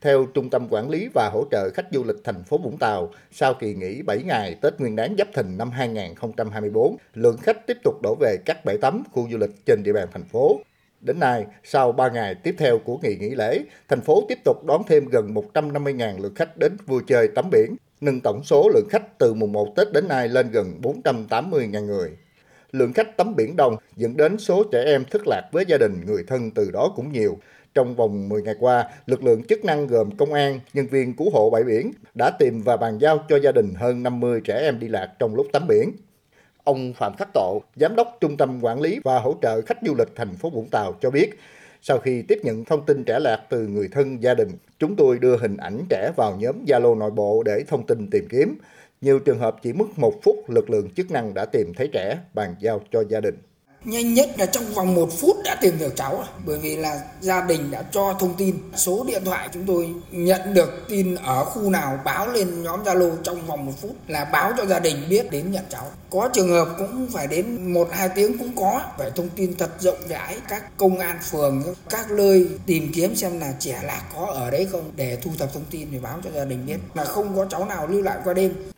Theo Trung tâm Quản lý và Hỗ trợ Khách Du lịch thành phố Vũng Tàu, sau kỳ nghỉ 7 ngày Tết Nguyên đán Giáp Thìn năm 2024, lượng khách tiếp tục đổ về các bãi tắm, khu du lịch trên địa bàn thành phố. Đến nay, sau 3 ngày tiếp theo của kỳ nghỉ lễ, thành phố tiếp tục đón thêm gần 150.000 lượt khách đến vui chơi tắm biển, nâng tổng số lượng khách từ mùng 1 Tết đến nay lên gần 480.000 người. Lượng khách tắm biển đông dẫn đến số trẻ em thất lạc với gia đình, người thân từ đó cũng nhiều. Trong vòng 10 ngày qua, lực lượng chức năng gồm công an, nhân viên cứu hộ bãi biển đã tìm và bàn giao cho gia đình hơn 50 trẻ em đi lạc trong lúc tắm biển. Ông Phạm Khắc Tộ, Giám đốc Trung tâm Quản lý và Hỗ trợ Khách Du lịch thành phố Vũng Tàu cho biết, sau khi tiếp nhận thông tin trẻ lạc từ người thân gia đình, chúng tôi đưa hình ảnh trẻ vào nhóm Zalo nội bộ để thông tin tìm kiếm. Nhiều trường hợp chỉ mất một phút, lực lượng chức năng đã tìm thấy trẻ, bàn giao cho gia đình. Nhanh nhất là trong vòng một phút đã tìm được cháu à, bởi vì là gia đình đã cho thông tin số điện thoại chúng tôi nhận được tin ở khu nào báo lên nhóm zalo trong vòng một phút là báo cho gia đình biết đến nhận cháu. Có trường hợp cũng phải đến một hai tiếng cũng có phải thông tin thật rộng rãi các công an phường các nơi tìm kiếm xem là trẻ lạc có ở đấy không để thu thập thông tin để báo cho gia đình biết là không có cháu nào lưu lại qua đêm.